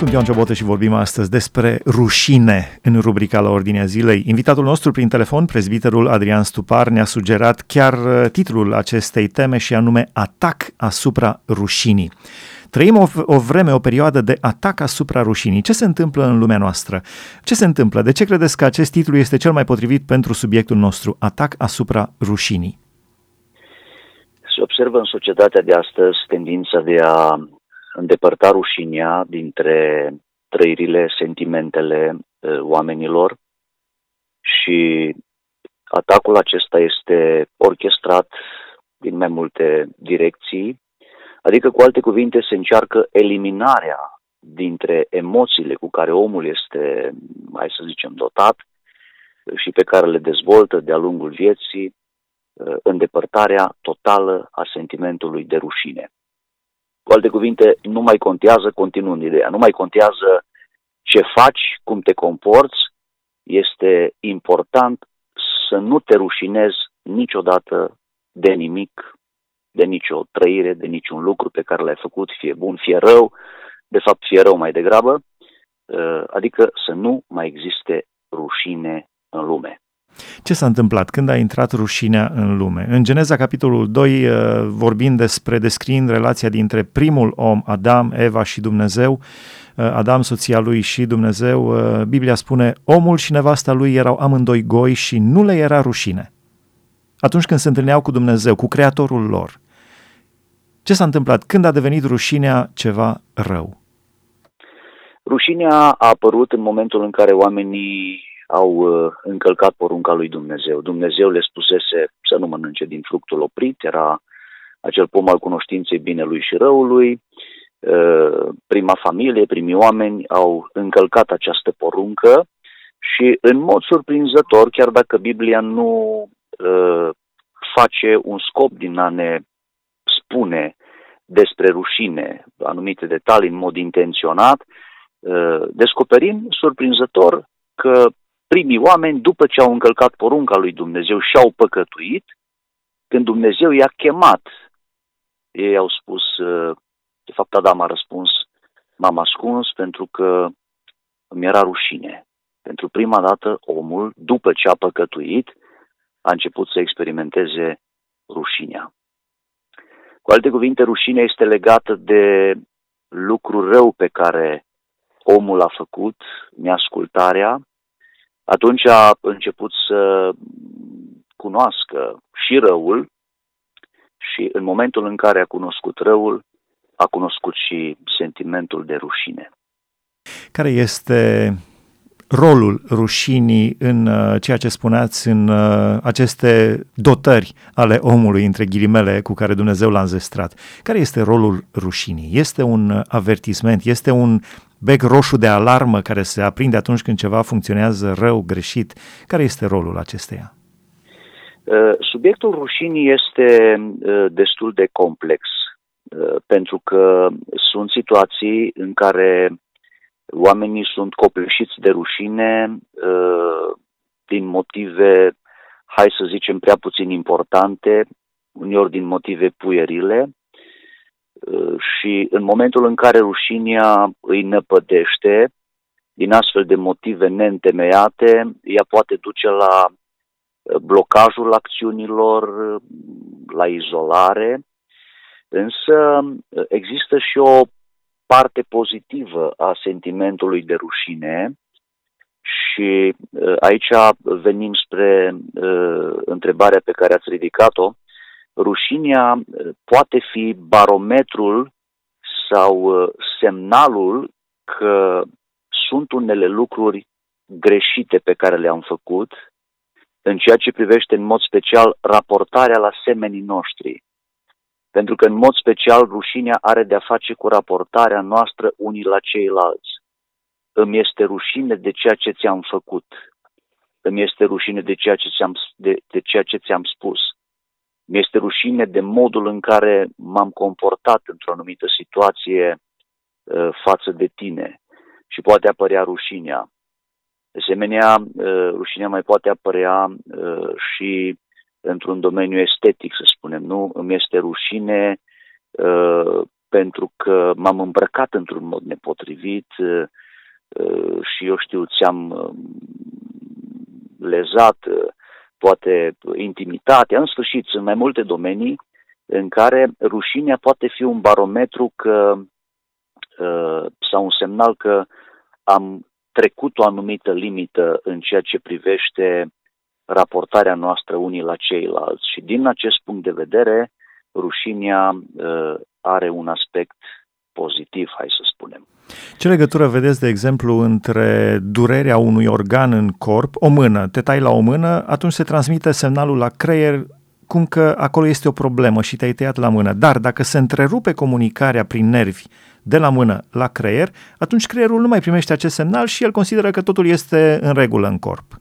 Sunt Ioan Ciobotă și vorbim astăzi despre rușine în rubrica la Ordinea Zilei. Invitatul nostru prin telefon, prezbiterul Adrian Stupar, ne-a sugerat chiar uh, titlul acestei teme și anume Atac asupra rușinii. Trăim o, o vreme, o perioadă de atac asupra rușinii. Ce se întâmplă în lumea noastră? Ce se întâmplă? De ce credeți că acest titlu este cel mai potrivit pentru subiectul nostru? Atac asupra rușinii. Se observă în societatea de astăzi tendința de a îndepărta rușinea dintre trăirile, sentimentele uh, oamenilor și atacul acesta este orchestrat din mai multe direcții, adică cu alte cuvinte se încearcă eliminarea dintre emoțiile cu care omul este, mai să zicem, dotat și pe care le dezvoltă de-a lungul vieții, uh, îndepărtarea totală a sentimentului de rușine. Cu alte cuvinte, nu mai contează, continuând ideea, nu mai contează ce faci, cum te comporți, este important să nu te rușinezi niciodată de nimic, de nicio trăire, de niciun lucru pe care l-ai făcut, fie bun, fie rău, de fapt fie rău mai degrabă, uh, adică să nu mai existe rușine în lume. Ce s-a întâmplat? Când a intrat rușinea în lume? În Geneza, capitolul 2, uh, vorbind despre, descriind relația dintre primul om, Adam, Eva și Dumnezeu, uh, Adam, soția lui și Dumnezeu, uh, Biblia spune, omul și nevasta lui erau amândoi goi și nu le era rușine. Atunci când se întâlneau cu Dumnezeu, cu Creatorul lor, ce s-a întâmplat? Când a devenit rușinea ceva rău? Rușinea a apărut în momentul în care oamenii au uh, încălcat porunca lui Dumnezeu. Dumnezeu le spusese să nu mănânce din fructul oprit, era acel pom al cunoștinței binelui și răului. Uh, prima familie, primii oameni au încălcat această poruncă și în mod surprinzător, chiar dacă Biblia nu uh, face un scop din a ne spune despre rușine, anumite detalii în mod intenționat, descoperim surprinzător că primii oameni, după ce au încălcat porunca lui Dumnezeu și au păcătuit, când Dumnezeu i-a chemat, ei au spus, uh, de fapt Adam a răspuns, m-am ascuns pentru că îmi era rușine. Pentru prima dată omul, după ce a păcătuit, a început să experimenteze rușinea. Cu alte cuvinte, rușinea este legată de lucru rău pe care omul a făcut, neascultarea, atunci a început să cunoască și răul și în momentul în care a cunoscut răul, a cunoscut și sentimentul de rușine. Care este rolul rușinii în uh, ceea ce spuneați în uh, aceste dotări ale omului, între ghilimele, cu care Dumnezeu l-a înzestrat. Care este rolul rușinii? Este un avertisment, este un bec roșu de alarmă care se aprinde atunci când ceva funcționează rău, greșit. Care este rolul acesteia? Uh, subiectul rușinii este destul de complex, pentru că sunt situații în care Oamenii sunt copleșiți de rușine uh, din motive, hai să zicem, prea puțin importante, uneori din motive puierile, uh, și în momentul în care rușinea îi năpădește, din astfel de motive neîntemeiate, ea poate duce la uh, blocajul acțiunilor, la izolare, însă există și o parte pozitivă a sentimentului de rușine și uh, aici venim spre uh, întrebarea pe care ați ridicat-o. Rușinea uh, poate fi barometrul sau semnalul că sunt unele lucruri greșite pe care le-am făcut în ceea ce privește în mod special raportarea la semenii noștri. Pentru că, în mod special, rușinea are de-a face cu raportarea noastră unii la ceilalți. Îmi este rușine de ceea ce ți-am făcut. Îmi este rușine de ceea ce ți-am, de, de ceea ce ți-am spus. Mi este rușine de modul în care m-am comportat într-o anumită situație uh, față de tine. Și poate apărea rușinea. De asemenea, uh, rușinea mai poate apărea uh, și într-un domeniu estetic, să spunem, nu? Îmi este rușine uh, pentru că m-am îmbrăcat într-un mod nepotrivit și eu știu, ți-am lezat poate intimitatea, în sfârșit, sunt mai multe domenii în care rușinea poate fi un barometru că, sau un semnal că am trecut o anumită limită în ceea ce privește raportarea noastră unii la ceilalți. Și din acest punct de vedere, rușinea uh, are un aspect pozitiv, hai să spunem. Ce legătură vedeți, de exemplu, între durerea unui organ în corp, o mână, te tai la o mână, atunci se transmite semnalul la creier cum că acolo este o problemă și te-ai tăiat la mână. Dar dacă se întrerupe comunicarea prin nervi de la mână la creier, atunci creierul nu mai primește acest semnal și el consideră că totul este în regulă în corp.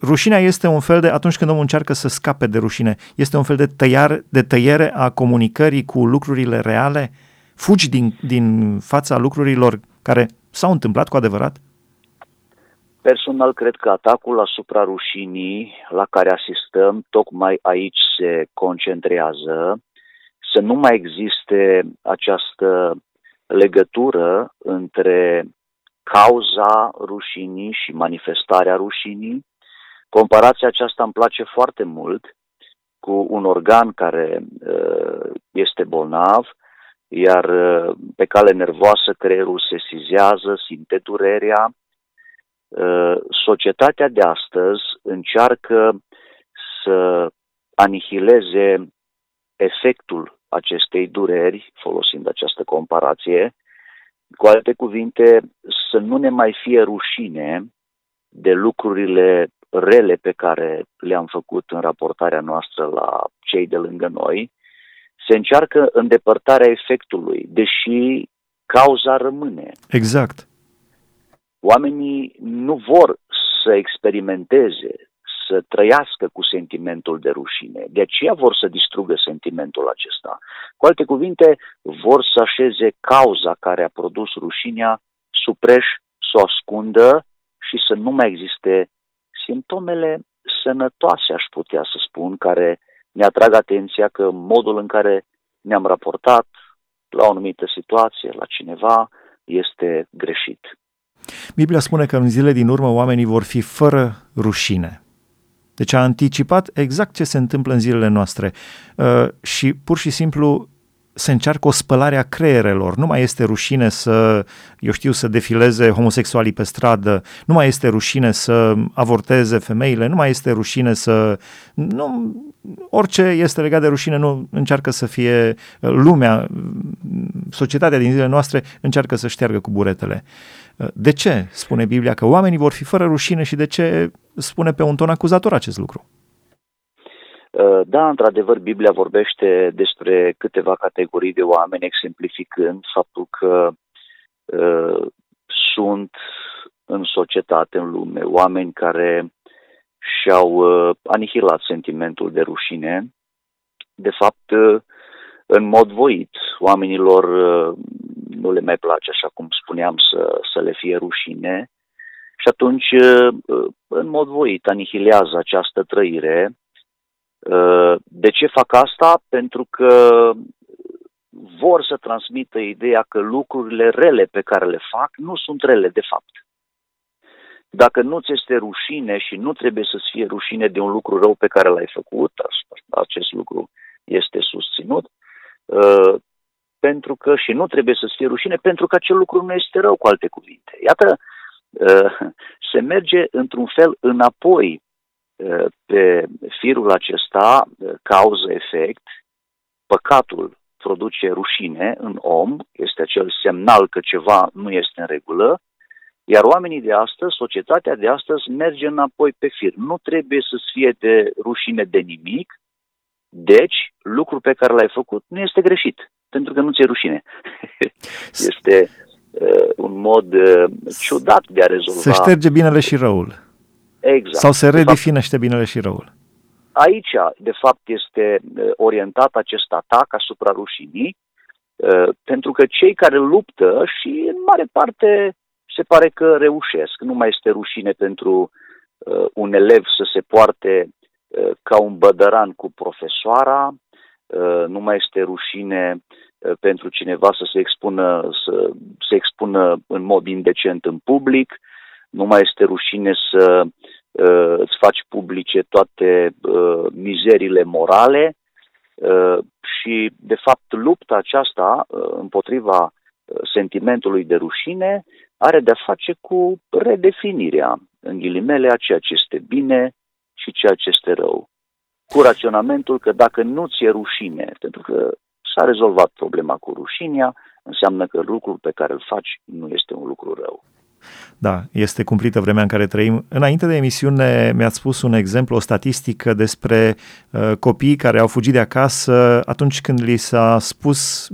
Uh, rușinea este un fel de, atunci când omul încearcă să scape de rușine, este un fel de, tăiar, de tăiere a comunicării cu lucrurile reale? Fugi din, din fața lucrurilor care s-au întâmplat cu adevărat? Personal, cred că atacul asupra rușinii la care asistăm, tocmai aici se concentrează, să nu mai existe această legătură între cauza rușinii și manifestarea rușinii, Comparația aceasta îmi place foarte mult cu un organ care uh, este bolnav, iar uh, pe cale nervoasă creierul se sizează, simte durerea. Uh, societatea de astăzi încearcă să anihileze efectul acestei dureri, folosind această comparație, cu alte cuvinte, să nu ne mai fie rușine de lucrurile rele pe care le-am făcut în raportarea noastră la cei de lângă noi, se încearcă îndepărtarea efectului, deși cauza rămâne. Exact. Oamenii nu vor să experimenteze, să trăiască cu sentimentul de rușine. De aceea vor să distrugă sentimentul acesta. Cu alte cuvinte, vor să așeze cauza care a produs rușinea supreș, să o ascundă și să nu mai existe simptomele sănătoase, aș putea să spun, care ne atrag atenția că modul în care ne-am raportat la o anumită situație, la cineva, este greșit. Biblia spune că în zile din urmă oamenii vor fi fără rușine. Deci a anticipat exact ce se întâmplă în zilele noastre uh, și pur și simplu se încearcă o spălare a creierelor. Nu mai este rușine să, eu știu, să defileze homosexualii pe stradă, nu mai este rușine să avorteze femeile, nu mai este rușine să... Nu, orice este legat de rușine nu încearcă să fie lumea, societatea din zilele noastre încearcă să șteargă cu buretele. De ce spune Biblia că oamenii vor fi fără rușine și de ce spune pe un ton acuzator acest lucru? Uh, da, într-adevăr, Biblia vorbește despre câteva categorii de oameni, exemplificând faptul că uh, sunt în societate, în lume, oameni care și-au uh, anihilat sentimentul de rușine, de fapt, uh, în mod voit. Oamenilor uh, nu le mai place, așa cum spuneam, să, să le fie rușine și atunci, uh, în mod voit, anihilează această trăire Uh, de ce fac asta? Pentru că vor să transmită ideea că lucrurile rele pe care le fac nu sunt rele de fapt. Dacă nu ți este rușine și nu trebuie să-ți fie rușine de un lucru rău pe care l-ai făcut, acest lucru este susținut, uh, pentru că și nu trebuie să-ți fie rușine pentru că acel lucru nu este rău, cu alte cuvinte. Iată, uh, se merge într-un fel înapoi pe firul acesta, cauză-efect, păcatul produce rușine în om, este acel semnal că ceva nu este în regulă, iar oamenii de astăzi, societatea de astăzi, merge înapoi pe fir. Nu trebuie să-ți fie de rușine de nimic, deci lucrul pe care l-ai făcut nu este greșit, pentru că nu ți-e rușine. este uh, un mod uh, ciudat de a rezolva. Se șterge binele și răul. Exact. Sau se redefinește binele și răul? Aici, de fapt, este orientat acest atac asupra rușinii, pentru că cei care luptă și, în mare parte, se pare că reușesc. Nu mai este rușine pentru un elev să se poarte ca un bădăran cu profesoara, nu mai este rușine pentru cineva să se expună, să se expună în mod indecent în public, nu mai este rușine să uh, îți faci publice toate uh, mizerile morale uh, și, de fapt, lupta aceasta uh, împotriva uh, sentimentului de rușine are de-a face cu redefinirea, în ghilimele, a ceea ce este bine și ceea ce este rău. Cu raționamentul că dacă nu ți-e rușine, pentru că s-a rezolvat problema cu rușinea, înseamnă că lucrul pe care îl faci nu este un lucru rău. Da, este cumplită vremea în care trăim. Înainte de emisiune mi-ați spus un exemplu, o statistică despre uh, copii care au fugit de acasă atunci când li s-a spus,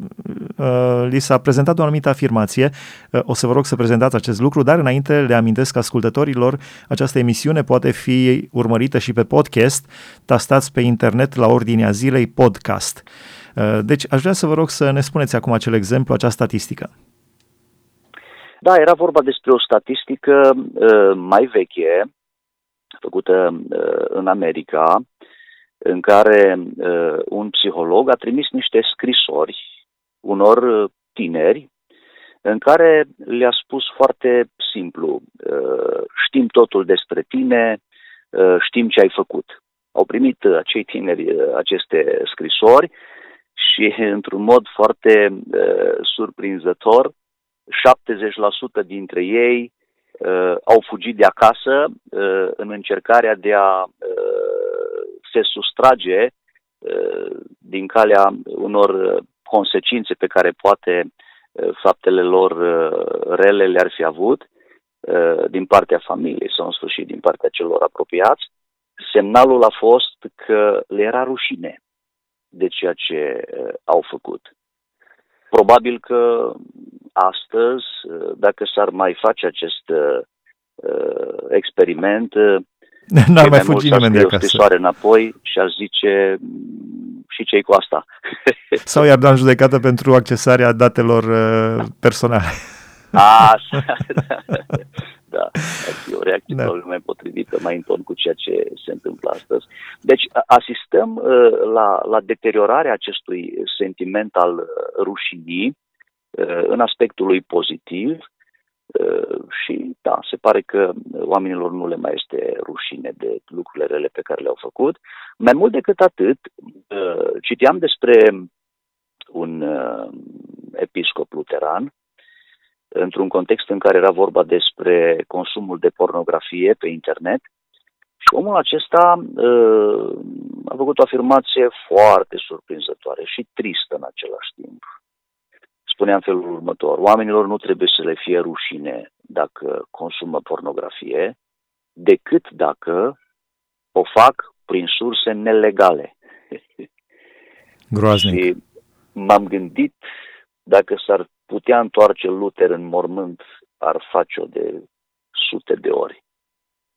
uh, li s-a prezentat o anumită afirmație. Uh, o să vă rog să prezentați acest lucru, dar înainte le amintesc ascultătorilor, această emisiune poate fi urmărită și pe podcast. Tastați pe internet la ordinea zilei podcast. Uh, deci aș vrea să vă rog să ne spuneți acum acel exemplu, acea statistică. Da, era vorba despre o statistică uh, mai veche, făcută uh, în America, în care uh, un psiholog a trimis niște scrisori unor uh, tineri în care le-a spus foarte simplu, uh, știm totul despre tine, uh, știm ce ai făcut. Au primit uh, acei tineri uh, aceste scrisori și într-un mod foarte uh, surprinzător 70% dintre ei uh, au fugit de acasă uh, în încercarea de a uh, se sustrage uh, din calea unor consecințe pe care poate uh, faptele lor uh, rele le-ar fi avut uh, din partea familiei sau în sfârșit din partea celor apropiați. Semnalul a fost că le era rușine de ceea ce uh, au făcut. Probabil că astăzi, dacă s-ar mai face acest uh, experiment, N-ar mai fugi nimeni de acasă. o înapoi și aș zice și cei cu asta. Sau i-ar da în judecată pentru accesarea datelor uh, personale. A, da, ar fi o reacție da. mai potrivită, mai în ton cu ceea ce se întâmplă astăzi. Deci asistăm uh, la, la deteriorarea acestui sentiment al uh, rușinii uh, în aspectul lui pozitiv uh, și da, se pare că oamenilor nu le mai este rușine de lucrurile rele pe care le-au făcut. Mai mult decât atât, uh, citeam despre un uh, episcop luteran într-un context în care era vorba despre consumul de pornografie pe internet. Și omul acesta uh, a făcut o afirmație foarte surprinzătoare și tristă în același timp. Spunea în felul următor, oamenilor nu trebuie să le fie rușine dacă consumă pornografie, decât dacă o fac prin surse nelegale. Groaznic. Și m-am gândit dacă s-ar putea întoarce Luther în mormânt, ar face-o de sute de ori,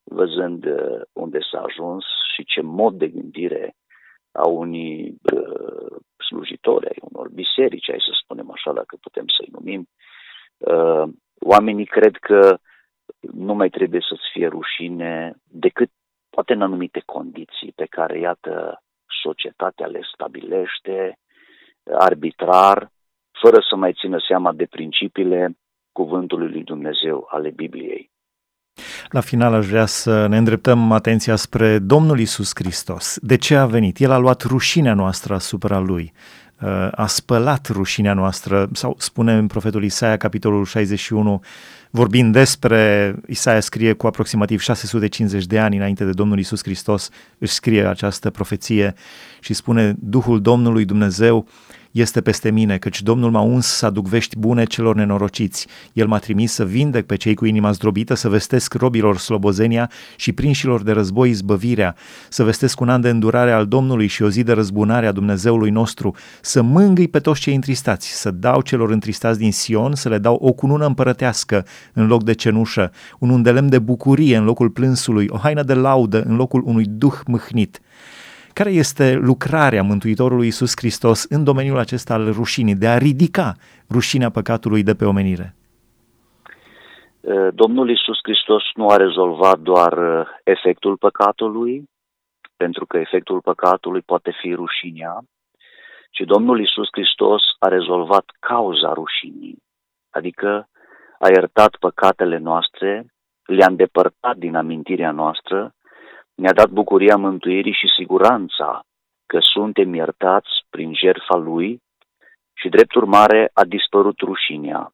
văzând uh, unde s-a ajuns și ce mod de gândire au unii uh, slujitori, ai unor biserici, ai să spunem așa, dacă putem să-i numim. Uh, oamenii cred că nu mai trebuie să-ți fie rușine decât poate în anumite condiții pe care, iată, societatea le stabilește arbitrar fără să mai țină seama de principiile cuvântului lui Dumnezeu ale Bibliei. La final aș vrea să ne îndreptăm atenția spre Domnul Isus Hristos. De ce a venit? El a luat rușinea noastră asupra lui, uh, a spălat rușinea noastră, sau spune în profetul Isaia, capitolul 61, vorbind despre, Isaia scrie cu aproximativ 650 de ani înainte de Domnul Isus Hristos, își scrie această profeție și spune, Duhul Domnului Dumnezeu este peste mine, căci Domnul m-a uns să aduc vești bune celor nenorociți. El m-a trimis să vindec pe cei cu inima zdrobită, să vestesc robilor slobozenia și prinșilor de război izbăvirea, să vestesc un an de îndurare al Domnului și o zi de răzbunare a Dumnezeului nostru, să mângâi pe toți cei întristați, să dau celor întristați din Sion, să le dau o cunună împărătească în loc de cenușă, un undelem de bucurie în locul plânsului, o haină de laudă în locul unui duh mâhnit care este lucrarea Mântuitorului Iisus Hristos în domeniul acesta al rușinii, de a ridica rușinea păcatului de pe omenire? Domnul Iisus Hristos nu a rezolvat doar efectul păcatului, pentru că efectul păcatului poate fi rușinea, ci Domnul Isus Hristos a rezolvat cauza rușinii, adică a iertat păcatele noastre, le-a îndepărtat din amintirea noastră, ne-a dat bucuria mântuirii și siguranța că suntem iertați prin jertfa Lui și, drept urmare, a dispărut rușinea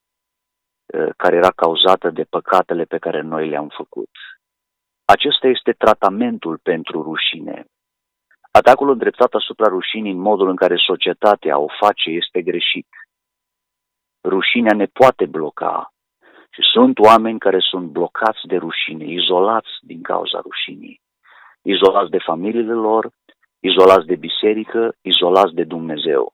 ă, care era cauzată de păcatele pe care noi le-am făcut. Acesta este tratamentul pentru rușine. Atacul îndreptat asupra rușinii în modul în care societatea o face este greșit. Rușinea ne poate bloca și sunt oameni care sunt blocați de rușine, izolați din cauza rușinii, izolați de familiile lor, izolați de biserică, izolați de Dumnezeu.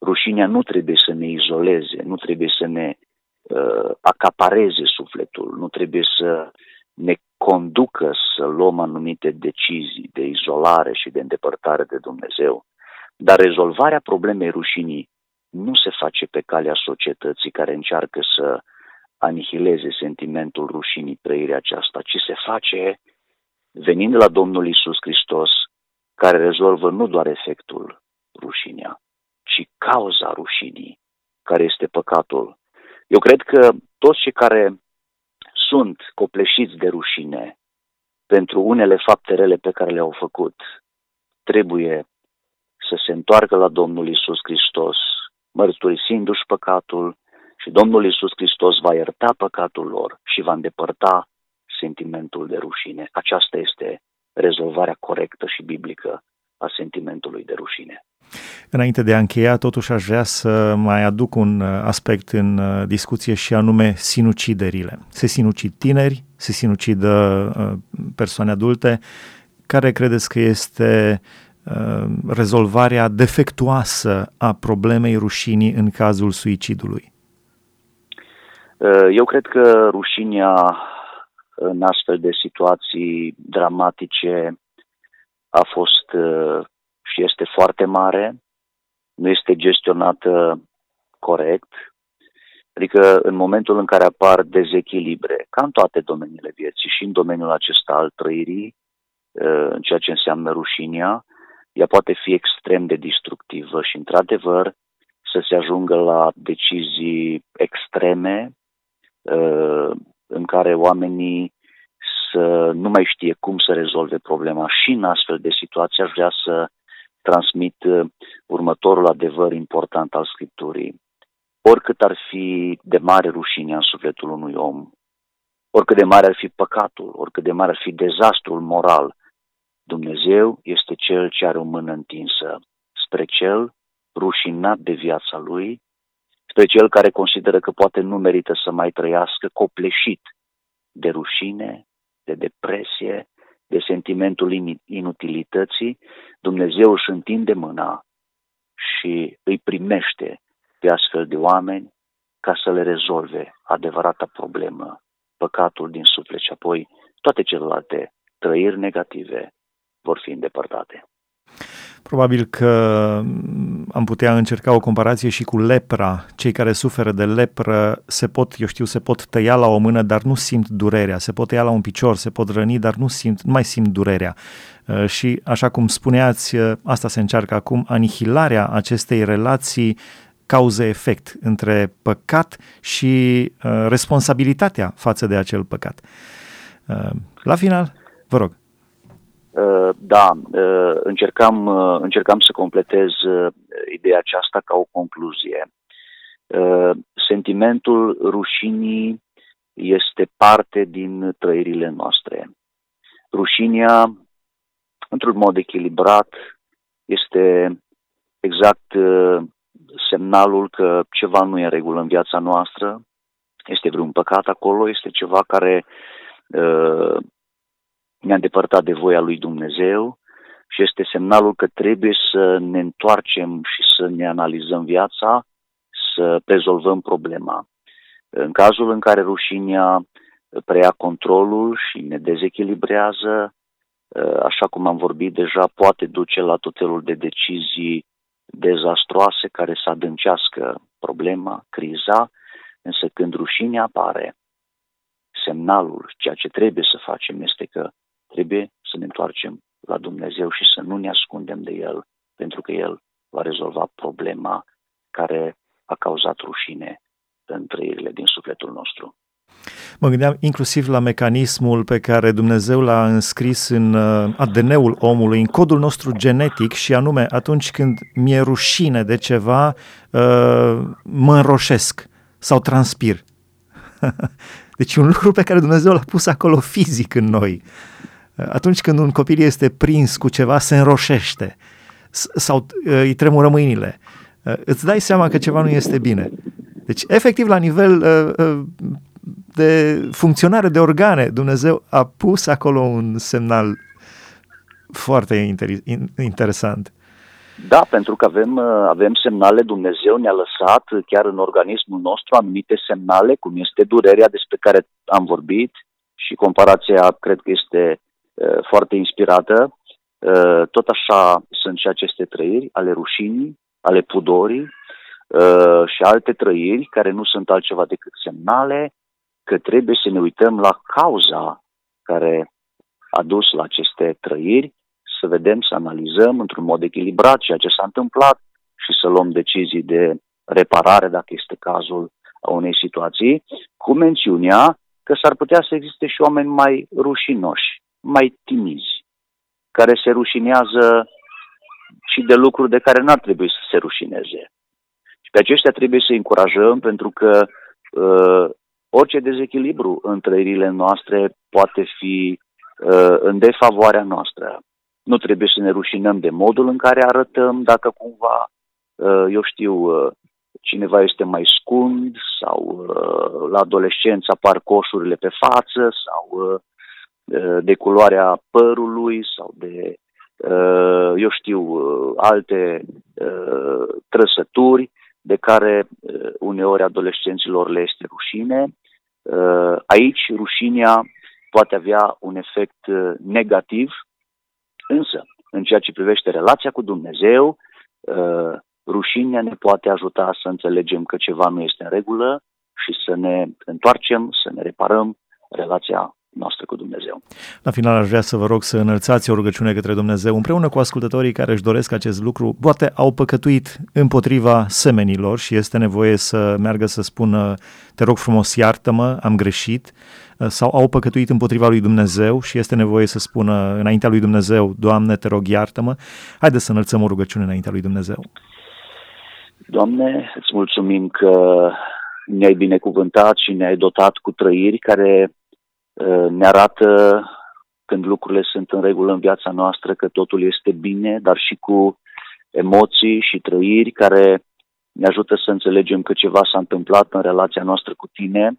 Rușinea nu trebuie să ne izoleze, nu trebuie să ne uh, acapareze sufletul, nu trebuie să ne conducă să luăm anumite decizii de izolare și de îndepărtare de Dumnezeu. Dar rezolvarea problemei rușinii nu se face pe calea societății care încearcă să anihileze sentimentul rușinii trăirea aceasta, ci se face venind la Domnul Isus Hristos, care rezolvă nu doar efectul rușinea, ci cauza rușinii, care este păcatul. Eu cred că toți cei care sunt copleșiți de rușine pentru unele fapte rele pe care le-au făcut, trebuie să se întoarcă la Domnul Isus Hristos, mărturisindu-și păcatul și Domnul Isus Hristos va ierta păcatul lor și va îndepărta sentimentul de rușine. Aceasta este rezolvarea corectă și biblică a sentimentului de rușine. Înainte de a încheia, totuși aș vrea să mai aduc un uh, aspect în uh, discuție și anume sinuciderile. Se sinucid tineri, se sinucid uh, persoane adulte. Care credeți că este rezolvarea defectuoasă a problemei rușinii în cazul suicidului? Eu cred că rușinea în astfel de situații dramatice a fost și este foarte mare, nu este gestionată corect, adică în momentul în care apar dezechilibre, ca în toate domeniile vieții și în domeniul acesta al trăirii, uh, în ceea ce înseamnă rușinea, ea poate fi extrem de destructivă și, într-adevăr, să se ajungă la decizii extreme uh, în care oamenii să nu mai știe cum să rezolve problema și în astfel de situații aș vrea să transmit uh, următorul adevăr important al Scripturii. Oricât ar fi de mare rușine în sufletul unui om, oricât de mare ar fi păcatul, oricât de mare ar fi dezastrul moral, Dumnezeu este Cel ce are o mână întinsă spre Cel rușinat de viața Lui, spre Cel care consideră că poate nu merită să mai trăiască copleșit de rușine, de depresie, de sentimentul inutilității, Dumnezeu își întinde mâna și îi primește pe astfel de oameni ca să le rezolve adevărata problemă, păcatul din suflet și apoi toate celelalte trăiri negative vor fi îndepărtate. Probabil că am putea încerca o comparație și cu lepra. Cei care suferă de lepră se pot, eu știu, se pot tăia la o mână, dar nu simt durerea. Se pot tăia la un picior, se pot răni, dar nu, simt, nu mai simt durerea. Uh, și așa cum spuneați, uh, asta se încearcă acum, anihilarea acestei relații cauze-efect între păcat și uh, responsabilitatea față de acel păcat. Uh, la final, vă rog. Uh, da, uh, încercam, uh, încercam să completez ideea aceasta ca o concluzie. Sentimentul rușinii este parte din trăirile noastre. Rușinea, într-un mod echilibrat, este exact semnalul că ceva nu e în regulă în viața noastră, este vreun păcat acolo, este ceva care ne-a îndepărtat de voia lui Dumnezeu și este semnalul că trebuie să ne întoarcem și să ne analizăm viața, să rezolvăm problema. În cazul în care rușinea preia controlul și ne dezechilibrează, așa cum am vorbit deja, poate duce la tot felul de decizii dezastroase care să adâncească problema, criza, însă când rușinea apare, semnalul, ceea ce trebuie să facem este că Trebuie să ne întoarcem la Dumnezeu și să nu ne ascundem de El, pentru că El va rezolva problema care a cauzat rușine în trăirile din sufletul nostru. Mă gândeam inclusiv la mecanismul pe care Dumnezeu l-a înscris în uh, ADN-ul omului, în codul nostru genetic și anume atunci când mi-e rușine de ceva, uh, mă înroșesc sau transpir. Deci un lucru pe care Dumnezeu l-a pus acolo fizic în noi. Atunci când un copil este prins cu ceva, se înroșește sau uh, îi tremură mâinile. Îți dai seama că ceva nu este bine. Deci, efectiv, la nivel de funcționare de organe. Dumnezeu a pus acolo un semnal foarte interesant. Da, pentru că avem, uh, avem semnale, Dumnezeu ne-a lăsat chiar în organismul nostru anumite semnale, cum este durerea despre care am vorbit și comparația cred că este uh, foarte inspirată. Uh, tot așa sunt și aceste trăiri ale rușinii, ale pudorii uh, și alte trăiri care nu sunt altceva decât semnale că trebuie să ne uităm la cauza care a dus la aceste trăiri, să vedem, să analizăm într-un mod echilibrat ceea ce s-a întâmplat și să luăm decizii de reparare, dacă este cazul a unei situații, cu mențiunea că s-ar putea să existe și oameni mai rușinoși, mai timizi, care se rușinează și de lucruri de care n-ar trebui să se rușineze. Și pe aceștia trebuie să încurajăm pentru că uh, orice dezechilibru în trăirile noastre poate fi uh, în defavoarea noastră. Nu trebuie să ne rușinăm de modul în care arătăm, dacă cumva, uh, eu știu, uh, cineva este mai scund sau uh, la adolescență apar coșurile pe față sau uh, de culoarea părului sau de, uh, eu știu, uh, alte uh, trăsături de care uh, uneori adolescenților le este rușine. Uh, aici rușinea poate avea un efect uh, negativ, însă în ceea ce privește relația cu Dumnezeu, rușinea ne poate ajuta să înțelegem că ceva nu este în regulă și să ne întoarcem, să ne reparăm relația noastră cu Dumnezeu. La final aș vrea să vă rog să înălțați o rugăciune către Dumnezeu împreună cu ascultătorii care își doresc acest lucru. Poate au păcătuit împotriva semenilor și este nevoie să meargă să spună te rog frumos iartă-mă, am greșit sau au păcătuit împotriva lui Dumnezeu și este nevoie să spună înaintea lui Dumnezeu, Doamne, te rog, iartă-mă. Haideți să înălțăm o rugăciune înaintea lui Dumnezeu. Doamne, îți mulțumim că ne-ai binecuvântat și ne-ai dotat cu trăiri care Uh, ne arată când lucrurile sunt în regulă în viața noastră că totul este bine, dar și cu emoții și trăiri care ne ajută să înțelegem că ceva s-a întâmplat în relația noastră cu tine.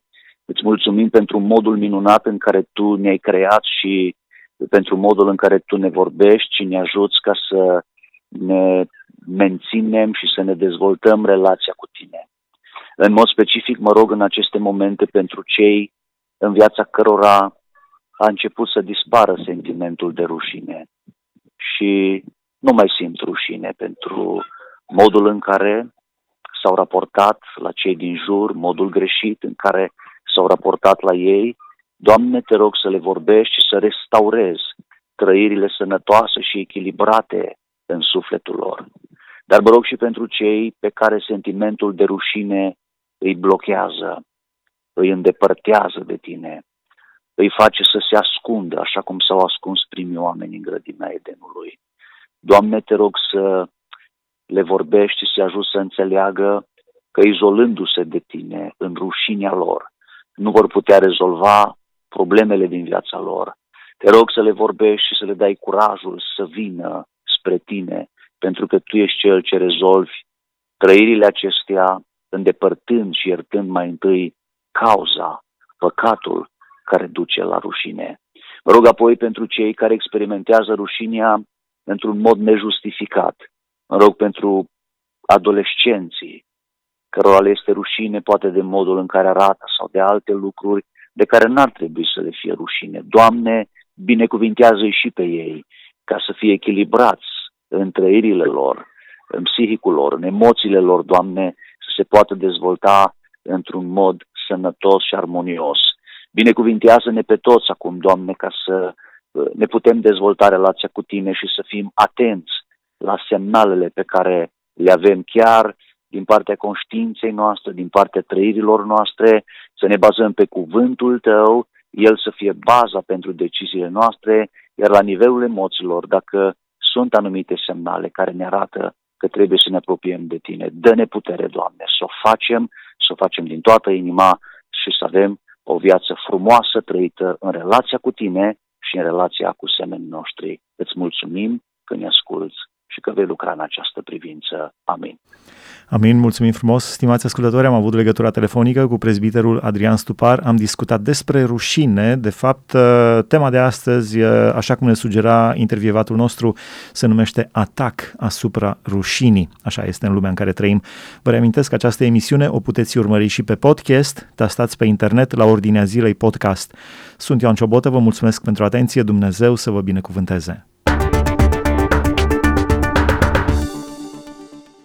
Îți mulțumim pentru modul minunat în care tu ne-ai creat și pentru modul în care tu ne vorbești și ne ajuți ca să ne menținem și să ne dezvoltăm relația cu tine. În mod specific mă rog în aceste momente pentru cei în viața cărora a început să dispară sentimentul de rușine și nu mai simt rușine pentru modul în care s-au raportat la cei din jur, modul greșit în care s-au raportat la ei. Doamne, te rog să le vorbești și să restaurezi trăirile sănătoase și echilibrate în sufletul lor. Dar mă rog și pentru cei pe care sentimentul de rușine îi blochează, îi îndepărtează de tine, îi face să se ascundă, așa cum s-au ascuns primii oameni în grădina Edenului. Doamne, te rog să le vorbești și să ajut să înțeleagă că izolându-se de tine în rușinea lor, nu vor putea rezolva problemele din viața lor. Te rog să le vorbești și să le dai curajul să vină spre tine, pentru că tu ești cel ce rezolvi trăirile acestea, îndepărtând și iertând mai întâi cauza, păcatul care duce la rușine. Mă rog apoi pentru cei care experimentează rușinea într-un mod nejustificat. Mă rog pentru adolescenții, cărora le este rușine poate de modul în care arată sau de alte lucruri de care n-ar trebui să le fie rușine. Doamne, binecuvintează-i și pe ei ca să fie echilibrați în trăirile lor, în psihicul lor, în emoțiile lor, Doamne, să se poată dezvolta într-un mod sănătos și armonios. Binecuvintează-ne pe toți acum, Doamne, ca să uh, ne putem dezvolta relația cu Tine și să fim atenți la semnalele pe care le avem chiar din partea conștiinței noastre, din partea trăirilor noastre, să ne bazăm pe cuvântul tău, el să fie baza pentru deciziile noastre, iar la nivelul emoțiilor, dacă sunt anumite semnale care ne arată că trebuie să ne apropiem de tine, dă-ne putere, Doamne, să o facem, să o facem din toată inima și să avem o viață frumoasă trăită în relația cu tine și în relația cu semenii noștri. Îți mulțumim că ne asculți și că vei lucra în această privință. Amin. Amin, mulțumim frumos. Stimați ascultători, am avut legătura telefonică cu prezbiterul Adrian Stupar, am discutat despre rușine. De fapt, uh, tema de astăzi, uh, așa cum ne sugera intervievatul nostru, se numește Atac asupra rușinii. Așa este în lumea în care trăim. Vă reamintesc că această emisiune o puteți urmări și pe podcast, tastați pe internet la ordinea zilei podcast. Sunt Ioan Ciobotă, vă mulțumesc pentru atenție, Dumnezeu să vă binecuvânteze.